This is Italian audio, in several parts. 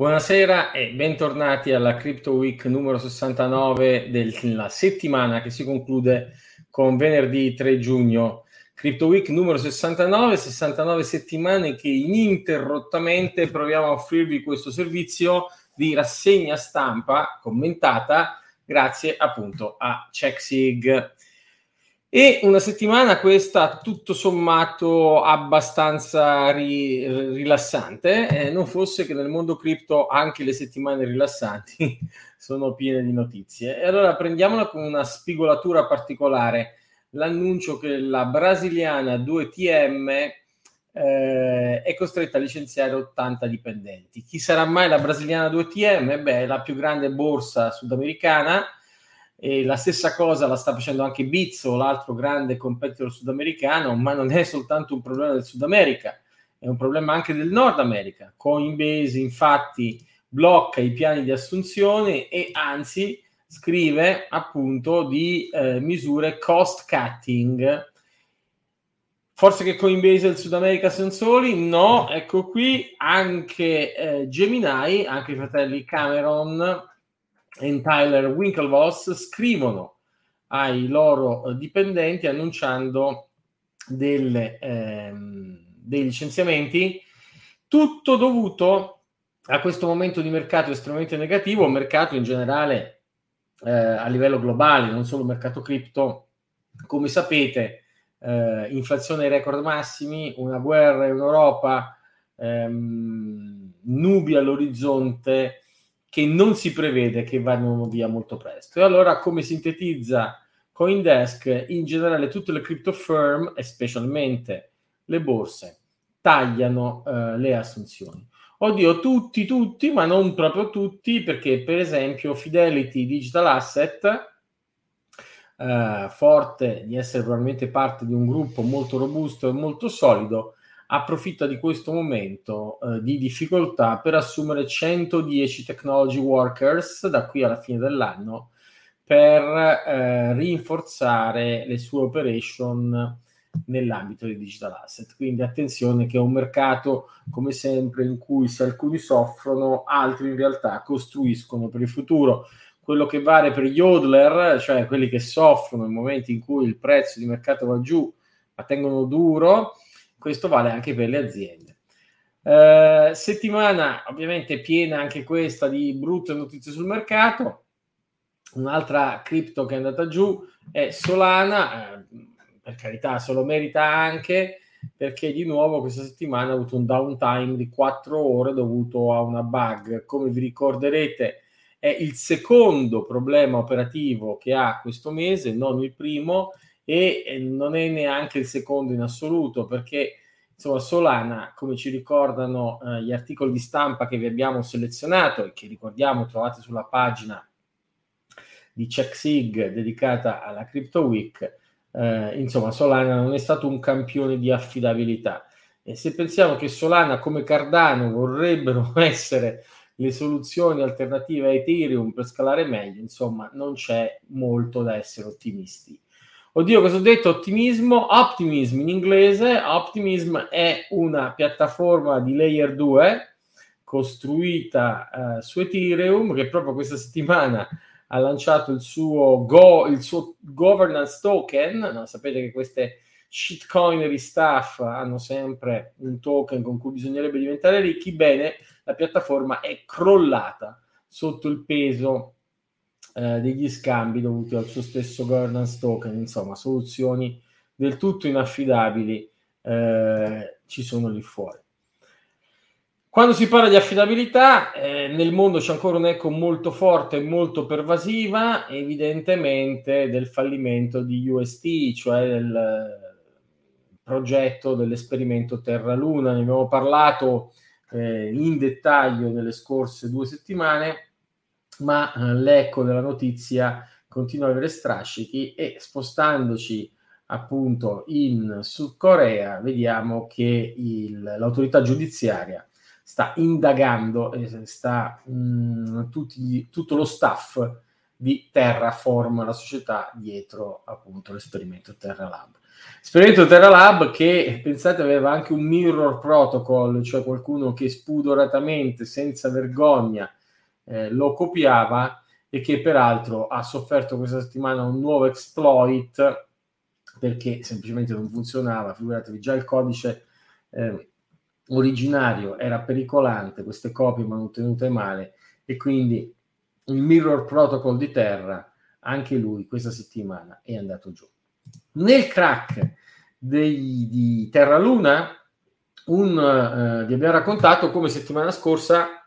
Buonasera e bentornati alla Crypto Week numero 69 della settimana che si conclude con venerdì 3 giugno. Crypto Week numero 69, 69 settimane che ininterrottamente proviamo a offrirvi questo servizio di rassegna stampa commentata grazie appunto a CheckSig. E una settimana questa tutto sommato abbastanza ri- rilassante, eh, non fosse che nel mondo cripto anche le settimane rilassanti sono piene di notizie. E allora prendiamola con una spigolatura particolare. L'annuncio che la brasiliana 2TM eh, è costretta a licenziare 80 dipendenti. Chi sarà mai la brasiliana 2TM? Beh, la più grande borsa sudamericana e la stessa cosa la sta facendo anche Bizzo, l'altro grande competitor sudamericano, ma non è soltanto un problema del Sud America, è un problema anche del Nord America. Coinbase infatti blocca i piani di assunzione e anzi scrive appunto di eh, misure cost cutting. Forse che Coinbase e il Sud America sono soli? No, ecco qui anche eh, Gemini, anche i fratelli Cameron e Tyler Winklevoss scrivono ai loro dipendenti annunciando delle, ehm, dei licenziamenti, tutto dovuto a questo momento di mercato estremamente negativo, mercato in generale eh, a livello globale, non solo mercato cripto, come sapete, eh, inflazione ai record massimi, una guerra in Europa, ehm, nubi all'orizzonte, che non si prevede che vadano via molto presto. E allora come sintetizza Coindesk, in generale tutte le crypto firm, e specialmente le borse, tagliano eh, le assunzioni. Oddio, tutti, tutti, ma non proprio tutti, perché per esempio Fidelity Digital Asset, eh, forte di essere probabilmente parte di un gruppo molto robusto e molto solido, approfitta di questo momento eh, di difficoltà per assumere 110 technology workers da qui alla fine dell'anno per eh, rinforzare le sue operation nell'ambito dei digital asset. Quindi attenzione che è un mercato, come sempre, in cui se alcuni soffrono, altri in realtà costruiscono per il futuro. Quello che vale per gli hodler, cioè quelli che soffrono nel momento in cui il prezzo di mercato va giù, ma tengono duro, questo vale anche per le aziende. Eh, settimana ovviamente piena anche questa di brutte notizie sul mercato. Un'altra cripto che è andata giù è Solana, eh, per carità se lo merita anche perché di nuovo questa settimana ha avuto un downtime di 4 ore dovuto a una bug. Come vi ricorderete è il secondo problema operativo che ha questo mese, non il primo, e non è neanche il secondo in assoluto perché insomma Solana, come ci ricordano eh, gli articoli di stampa che vi abbiamo selezionato e che ricordiamo trovate sulla pagina di CheckSig dedicata alla Crypto Week, eh, insomma Solana non è stato un campione di affidabilità. E se pensiamo che Solana come Cardano vorrebbero essere le soluzioni alternative a Ethereum per scalare meglio, insomma non c'è molto da essere ottimisti. Oddio, cosa ho detto? Ottimismo. Optimism in inglese. Optimism è una piattaforma di layer 2 costruita uh, su Ethereum che proprio questa settimana ha lanciato il suo, go, il suo governance token. No, sapete che queste shitcoinery staff hanno sempre un token con cui bisognerebbe diventare ricchi. Bene, la piattaforma è crollata sotto il peso eh, degli scambi dovuti al suo stesso governance token, insomma, soluzioni del tutto inaffidabili eh, ci sono lì fuori. Quando si parla di affidabilità, eh, nel mondo c'è ancora un eco molto forte e molto pervasiva, evidentemente, del fallimento di UST, cioè del progetto dell'esperimento Terra-Luna. Ne abbiamo parlato eh, in dettaglio nelle scorse due settimane ma eh, l'eco della notizia continua ad avere strascichi e spostandoci appunto in Sud Corea vediamo che il, l'autorità giudiziaria sta indagando e sta mh, mm, tutti, tutto lo staff di Terraform, la società dietro appunto l'esperimento Terra Lab. Esperimento Terra Lab che pensate aveva anche un mirror protocol, cioè qualcuno che spudoratamente, senza vergogna, eh, lo copiava e che peraltro ha sofferto questa settimana un nuovo exploit perché semplicemente non funzionava. Figuratevi, già il codice eh, originario era pericolante, queste copie manutenute male e quindi il mirror protocol di Terra, anche lui questa settimana è andato giù. Nel crack dei, di Terra Luna, un, eh, vi abbiamo raccontato come settimana scorsa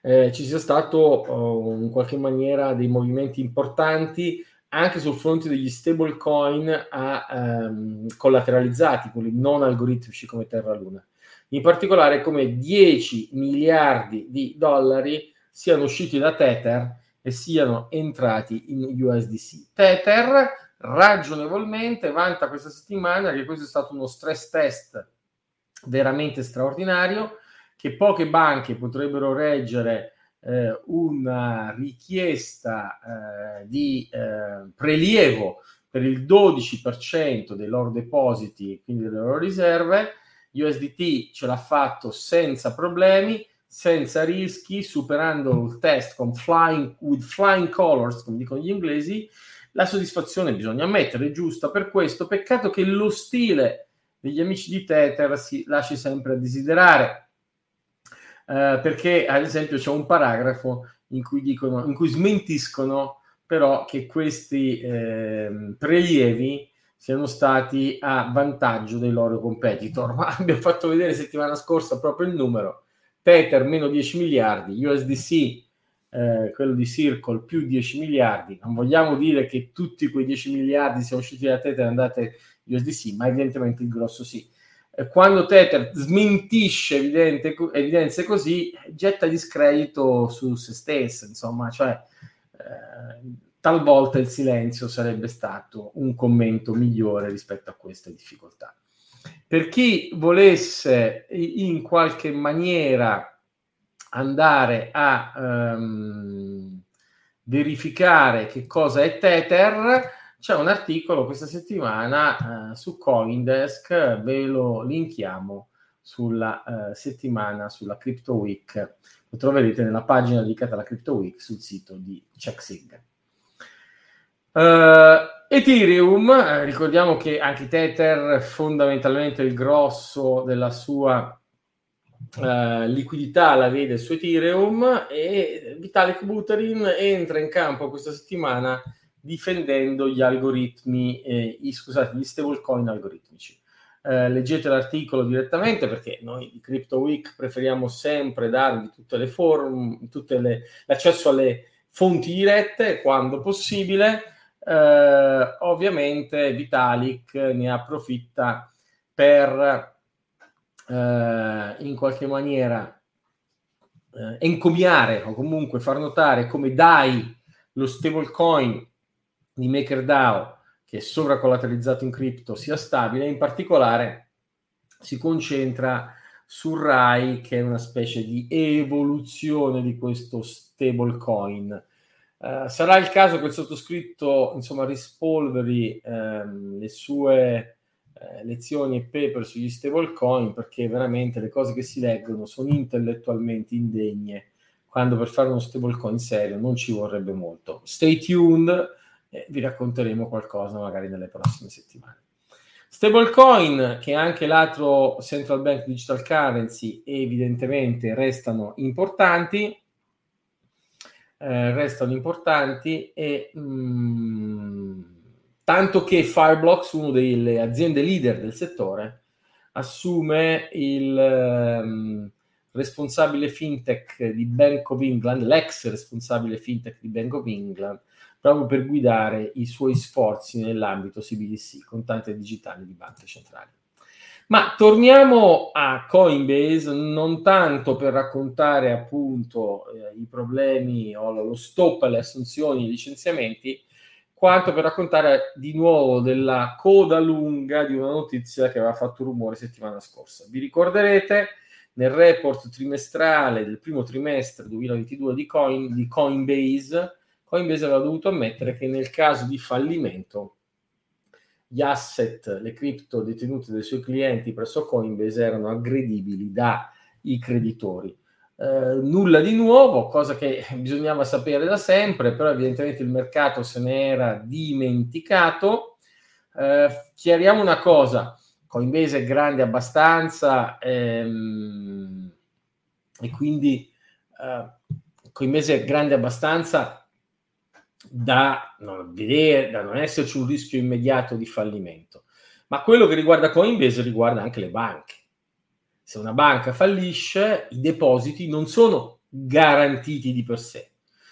eh, ci sia stato oh, in qualche maniera dei movimenti importanti anche sul fronte degli stablecoin a, ehm, collateralizzati, quelli non algoritmici come Terra Luna. In particolare come 10 miliardi di dollari siano usciti da Tether e siano entrati in USDC. Tether ragionevolmente vanta questa settimana che questo è stato uno stress test veramente straordinario, che poche banche potrebbero reggere eh, una richiesta eh, di eh, prelievo per il 12% dei loro depositi, quindi delle loro riserve. USDT ce l'ha fatto senza problemi, senza rischi, superando il test con flying, with flying colors, come dicono gli inglesi. La soddisfazione bisogna ammettere è giusta per questo. Peccato che lo stile degli amici di Tether si lasci sempre a desiderare eh, perché ad esempio c'è un paragrafo in cui, dicono, in cui smentiscono però che questi eh, prelievi siano stati a vantaggio dei loro competitor. Ma abbiamo fatto vedere settimana scorsa proprio il numero. Tether meno 10 miliardi, USDC, eh, quello di Circle più 10 miliardi. Non vogliamo dire che tutti quei 10 miliardi siano usciti da Tether e andate USDC, ma evidentemente il grosso sì. Eh, quando Tether smentisce evidente, evidenze così, getta discredito su se stesso, insomma, cioè eh, talvolta il silenzio sarebbe stato un commento migliore rispetto a queste difficoltà. Per chi volesse in qualche maniera andare a um, verificare che cosa è Tether, c'è un articolo questa settimana eh, su Coindesk, ve lo linkiamo sulla uh, settimana sulla Crypto Week. Lo troverete nella pagina dedicata alla Crypto Week sul sito di CheckSig. Uh, Ethereum, eh, ricordiamo che anche Tether fondamentalmente il grosso della sua uh, liquidità la vede su Ethereum e Vitalik Buterin entra in campo questa settimana difendendo gli algoritmi, eh, i, scusate, gli stablecoin algoritmici. Eh, leggete l'articolo direttamente perché noi di Crypto Week preferiamo sempre darvi tutte le forme, l'accesso alle fonti dirette quando possibile. Eh, ovviamente Vitalik ne approfitta per eh, in qualche maniera eh, encomiare o comunque far notare come DAI, lo stablecoin di MakerDAO che è sovracollateralizzato in cripto sia stabile, in particolare si concentra su RAI che è una specie di evoluzione di questo stablecoin. Uh, sarà il caso che il sottoscritto insomma rispolveri ehm, le sue eh, lezioni e paper sugli stablecoin perché veramente le cose che si leggono sono intellettualmente indegne quando per fare uno stablecoin serio non ci vorrebbe molto. Stay tuned e vi racconteremo qualcosa magari nelle prossime settimane. Stablecoin, che è anche l'altro central bank digital currency, evidentemente restano importanti. Eh, restano importanti e mh, mm, tanto che Fireblocks, una delle aziende leader del settore, assume il um, responsabile fintech di Bank of England, l'ex responsabile fintech di Bank of England, proprio per guidare i suoi sforzi nell'ambito CBDC, contante digitale di banche centrali. Ma torniamo a Coinbase non tanto per raccontare appunto eh, i problemi o lo stop alle assunzioni e licenziamenti, quanto per raccontare di nuovo della coda lunga di una notizia che aveva fatto rumore settimana scorsa. Vi ricorderete nel report trimestrale del primo trimestre 2022 di, Coin, di Coinbase Coinbase aveva dovuto ammettere che nel caso di fallimento gli asset, le cripto detenute dai suoi clienti presso Coinbase erano aggredibili dai creditori. Eh, nulla di nuovo, cosa che bisognava sapere da sempre, però evidentemente il mercato se ne era dimenticato. Eh, chiariamo una cosa, Coinbase è grande abbastanza ehm, e quindi eh, Coinbase è grande abbastanza da non, vedere, da non esserci un rischio immediato di fallimento. Ma quello che riguarda Coinbase riguarda anche le banche. Se una banca fallisce, i depositi non sono garantiti di per sé.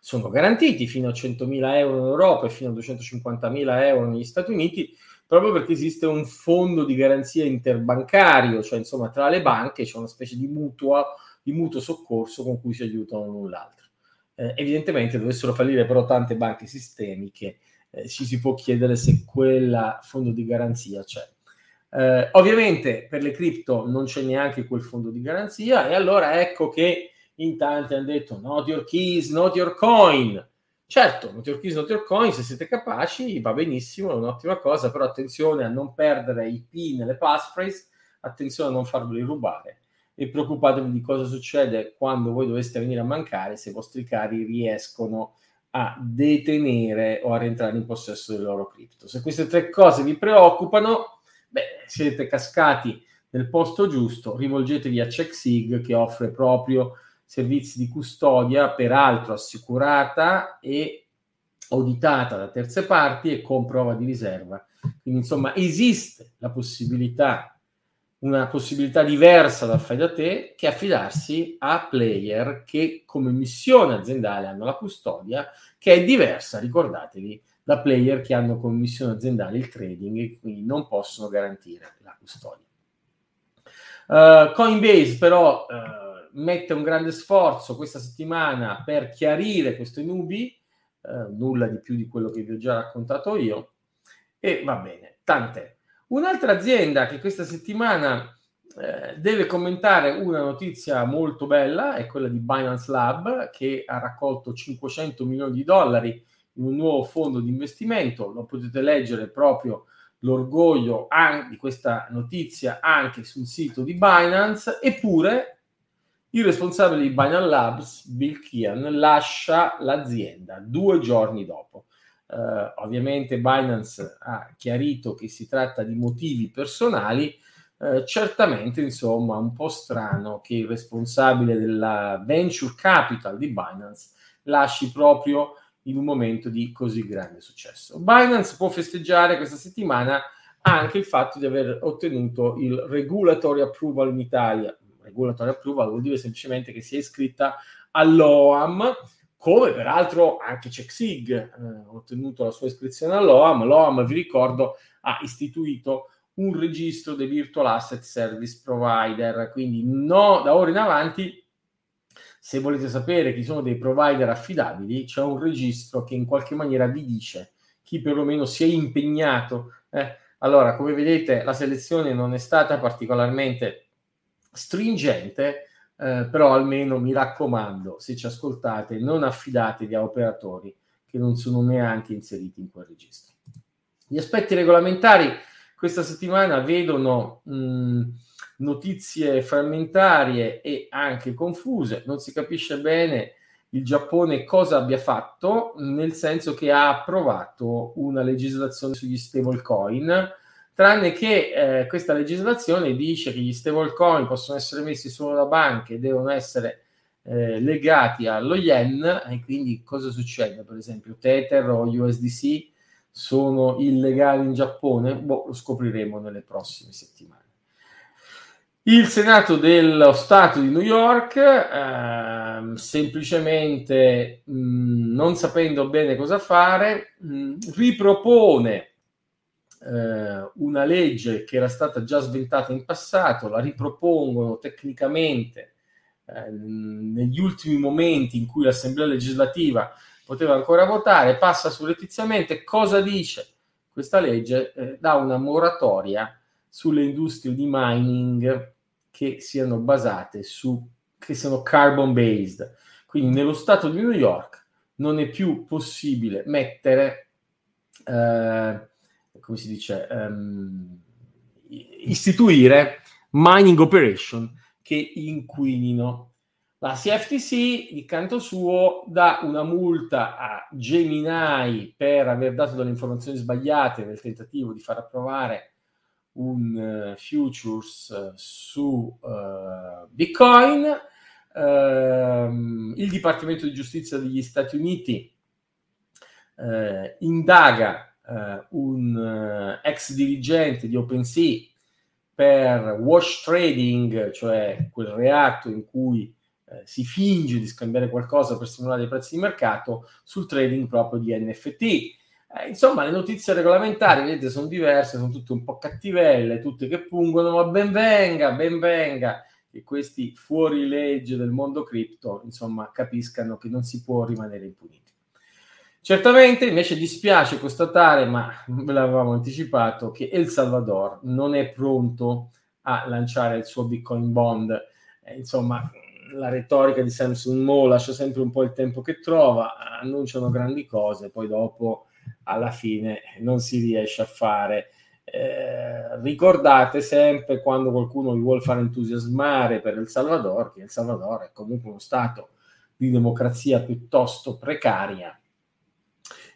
Sono garantiti fino a 100.000 euro in Europa e fino a 250.000 euro negli Stati Uniti, proprio perché esiste un fondo di garanzia interbancario, cioè insomma tra le banche c'è una specie di mutuo, di mutuo soccorso con cui si aiutano l'un l'altro. Eh, evidentemente dovessero fallire però tante banche sistemiche, eh, ci si può chiedere se quel fondo di garanzia c'è. Eh, ovviamente per le cripto non c'è neanche quel fondo di garanzia e allora ecco che in tanti hanno detto not your keys, not your coin. Certo, not your keys, not your coin, se siete capaci va benissimo, è un'ottima cosa, però attenzione a non perdere i PIN le passphrase, attenzione a non farveli rubare e preoccupatevi di cosa succede quando voi doveste venire a mancare se i vostri cari riescono a detenere o a rientrare in possesso delle loro cripto. Se queste tre cose vi preoccupano, beh, siete cascati nel posto giusto, rivolgetevi a CheckSig che offre proprio servizi di custodia, peraltro assicurata e auditata da terze parti e con prova di riserva. Quindi insomma esiste la possibilità una possibilità diversa dal fai da te che affidarsi a player che come missione aziendale hanno la custodia, che è diversa, ricordatevi, da player che hanno come missione aziendale il trading e quindi non possono garantire la custodia. Uh, Coinbase però uh, mette un grande sforzo questa settimana per chiarire questo nubi, uh, nulla di più di quello che vi ho già raccontato io, e va bene, tant'è. Un'altra azienda che questa settimana eh, deve commentare una notizia molto bella è quella di Binance Lab che ha raccolto 500 milioni di dollari in un nuovo fondo di investimento. Lo potete leggere proprio l'orgoglio di questa notizia anche sul sito di Binance. Eppure il responsabile di Binance Labs, Bill Kian, lascia l'azienda due giorni dopo. Uh, ovviamente Binance ha chiarito che si tratta di motivi personali, uh, certamente insomma un po' strano che il responsabile della venture capital di Binance lasci proprio in un momento di così grande successo. Binance può festeggiare questa settimana anche il fatto di aver ottenuto il regulatory approval in Italia. Regulatory approval vuol dire semplicemente che si è iscritta all'OAM, come peraltro anche CheckSig eh, ha ottenuto la sua iscrizione all'OAM. L'OAM, vi ricordo, ha istituito un registro dei Virtual Asset Service Provider, quindi no, da ora in avanti, se volete sapere chi sono dei provider affidabili, c'è un registro che in qualche maniera vi dice chi perlomeno si è impegnato. Eh. Allora, come vedete, la selezione non è stata particolarmente stringente, eh, però almeno mi raccomando, se ci ascoltate, non affidatevi a operatori che non sono neanche inseriti in quel registro. Gli aspetti regolamentari questa settimana vedono mh, notizie frammentarie e anche confuse, non si capisce bene il Giappone cosa abbia fatto, nel senso che ha approvato una legislazione sugli stablecoin tranne che eh, questa legislazione dice che gli stablecoin possono essere messi solo da banche e devono essere eh, legati allo yen e quindi cosa succede? Per esempio Tether o USDC sono illegali in Giappone? Boh, lo scopriremo nelle prossime settimane. Il Senato dello Stato di New York, eh, semplicemente mh, non sapendo bene cosa fare, mh, ripropone eh, una legge che era stata già sventata in passato, la ripropongono tecnicamente eh, negli ultimi momenti in cui l'Assemblea legislativa poteva ancora votare, passa surrettiziamente. Cosa dice questa legge? Eh, dà una moratoria sulle industrie di mining che siano basate su, che siano carbon based. Quindi nello stato di New York non è più possibile mettere eh, come si dice, um, istituire mining operation che inquinino. La CFTC, di canto suo, dà una multa a Gemini per aver dato delle informazioni sbagliate nel tentativo di far approvare un uh, futures uh, su uh, Bitcoin. Ehm, il Dipartimento di Giustizia degli Stati Uniti indaga un ex dirigente di OpenSea per wash trading, cioè quel reato in cui eh, si finge di scambiare qualcosa per simulare i prezzi di mercato, sul trading proprio di NFT. Eh, insomma, le notizie regolamentari, vedete, sono diverse, sono tutte un po' cattivelle, tutte che pungono, ma ben venga, ben venga che questi fuori legge del mondo cripto, insomma, capiscano che non si può rimanere impuniti. Certamente invece dispiace constatare, ma ve l'avevamo anticipato, che El Salvador non è pronto a lanciare il suo Bitcoin Bond. Eh, insomma, la retorica di Samsung Mo lascia sempre un po' il tempo che trova, annunciano grandi cose, poi dopo alla fine non si riesce a fare. Eh, ricordate sempre quando qualcuno vi vuole fare entusiasmare per El Salvador, che El Salvador è comunque uno stato di democrazia piuttosto precaria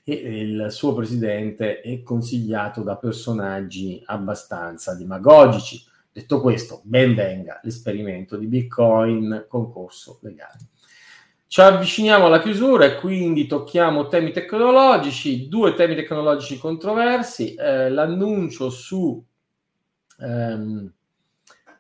e il suo presidente è consigliato da personaggi abbastanza demagogici. Detto questo, ben venga l'esperimento di Bitcoin concorso legale. Ci avviciniamo alla chiusura e quindi tocchiamo temi tecnologici, due temi tecnologici controversi, eh, l'annuncio su ehm,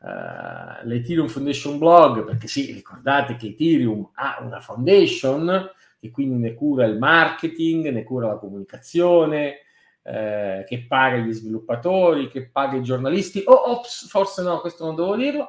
eh, l'Ethereum Foundation blog, perché sì, ricordate che Ethereum ha una foundation, e quindi ne cura il marketing, ne cura la comunicazione, eh, che paga gli sviluppatori, che paga i giornalisti, o oh, ops, forse no, questo non devo dirlo,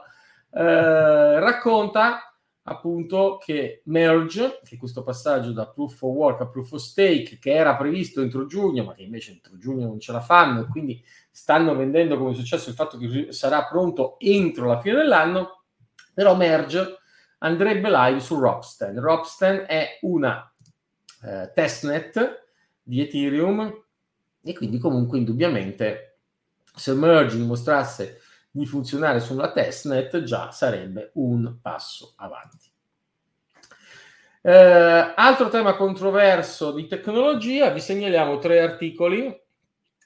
eh, racconta appunto che Merge, che questo passaggio da proof of work a proof of stake, che era previsto entro giugno, ma che invece entro giugno non ce la fanno e quindi stanno vendendo come successo il fatto che sarà pronto entro la fine dell'anno, però Merge andrebbe live su Ropsten. Ropsten è una eh, testnet di Ethereum e quindi comunque indubbiamente se Merge dimostrasse di funzionare sulla testnet già sarebbe un passo avanti. Eh, altro tema controverso di tecnologia, vi segnaliamo tre articoli,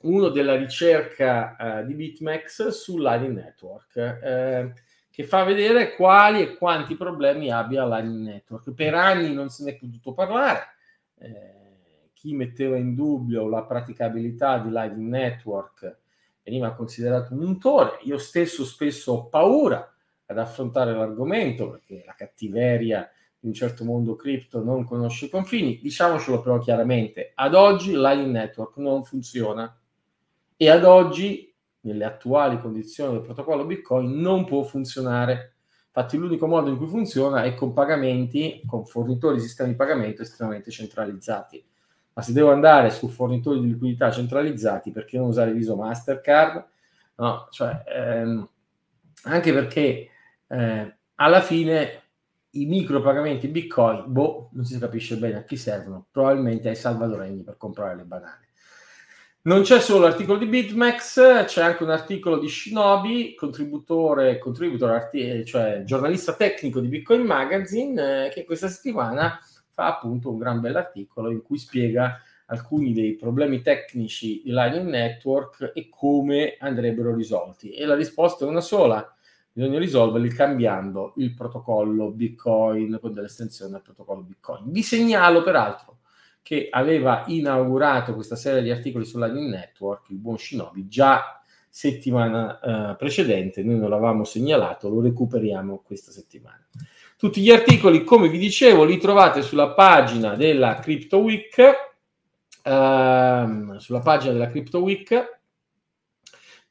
uno della ricerca eh, di BitMEX Lightning Network. Eh, che fa vedere quali e quanti problemi abbia Lightning Network. Per anni non se ne è potuto parlare. Eh, chi metteva in dubbio la praticabilità di Lightning Network veniva considerato un untore. Io stesso spesso ho paura ad affrontare l'argomento perché la cattiveria di un certo mondo cripto non conosce confini. Diciamocelo però chiaramente, ad oggi Lightning Network non funziona e ad oggi nelle attuali condizioni del protocollo Bitcoin non può funzionare. Infatti l'unico modo in cui funziona è con pagamenti, con fornitori di sistemi di pagamento estremamente centralizzati. Ma se devo andare su fornitori di liquidità centralizzati, perché non usare Viso Mastercard? No, cioè, ehm, anche perché eh, alla fine i micropagamenti Bitcoin, boh, non si capisce bene a chi servono, probabilmente ai salvadoregni per comprare le banane. Non c'è solo l'articolo di BitMEX, c'è anche un articolo di Shinobi, contributore, contributor arti- cioè giornalista tecnico di Bitcoin Magazine, eh, che questa settimana fa appunto un gran bell'articolo in cui spiega alcuni dei problemi tecnici di Lightning Network e come andrebbero risolti. E la risposta è una sola, bisogna risolverli cambiando il protocollo Bitcoin con dell'estensione al protocollo Bitcoin. Vi segnalo peraltro che aveva inaugurato questa serie di articoli sulla Lightning Network, il buon Shinobi, già settimana eh, precedente, noi non l'avevamo segnalato, lo recuperiamo questa settimana. Tutti gli articoli, come vi dicevo, li trovate sulla pagina della Crypto Week, ehm, sulla pagina della Crypto Week,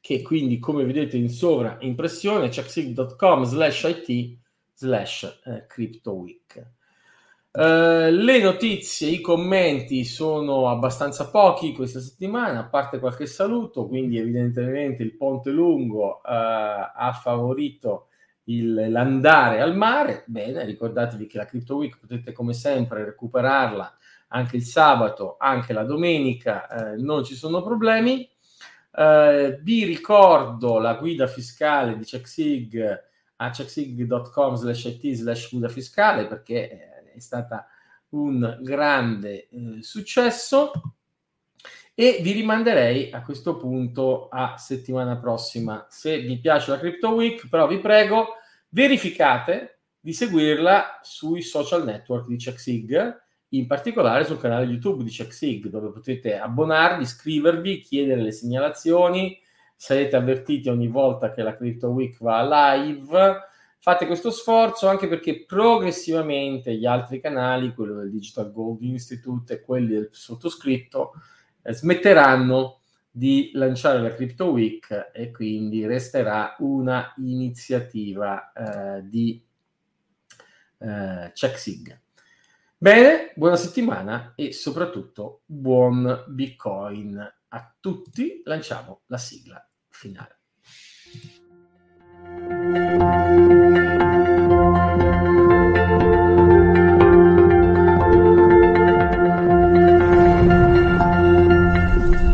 che quindi, come vedete in sovraimpressione, checksig.com slash it slash eh, Crypto Week. Uh, le notizie, i commenti sono abbastanza pochi questa settimana, a parte qualche saluto, quindi evidentemente il ponte lungo uh, ha favorito il, l'andare al mare. Bene, ricordatevi che la Crypto Week potete come sempre recuperarla anche il sabato, anche la domenica, uh, non ci sono problemi. Vi ricordo la guida fiscale di CheckSig a checksig.com slash it slash guida fiscale perché eh, è stata un grande eh, successo e vi rimanderei a questo punto a settimana prossima. Se vi piace la Crypto Week però vi prego verificate di seguirla sui social network di CheckSig in particolare sul canale YouTube di CheckSig dove potete abbonarvi, iscrivervi, chiedere le segnalazioni. Sarete avvertiti ogni volta che la Crypto Week va live fate questo sforzo anche perché progressivamente gli altri canali, quello del Digital Gold Institute e quelli del sottoscritto, eh, smetteranno di lanciare la Crypto Week e quindi resterà una iniziativa eh, di eh, CheckSig. Bene, buona settimana e soprattutto buon Bitcoin a tutti. Lanciamo la sigla finale.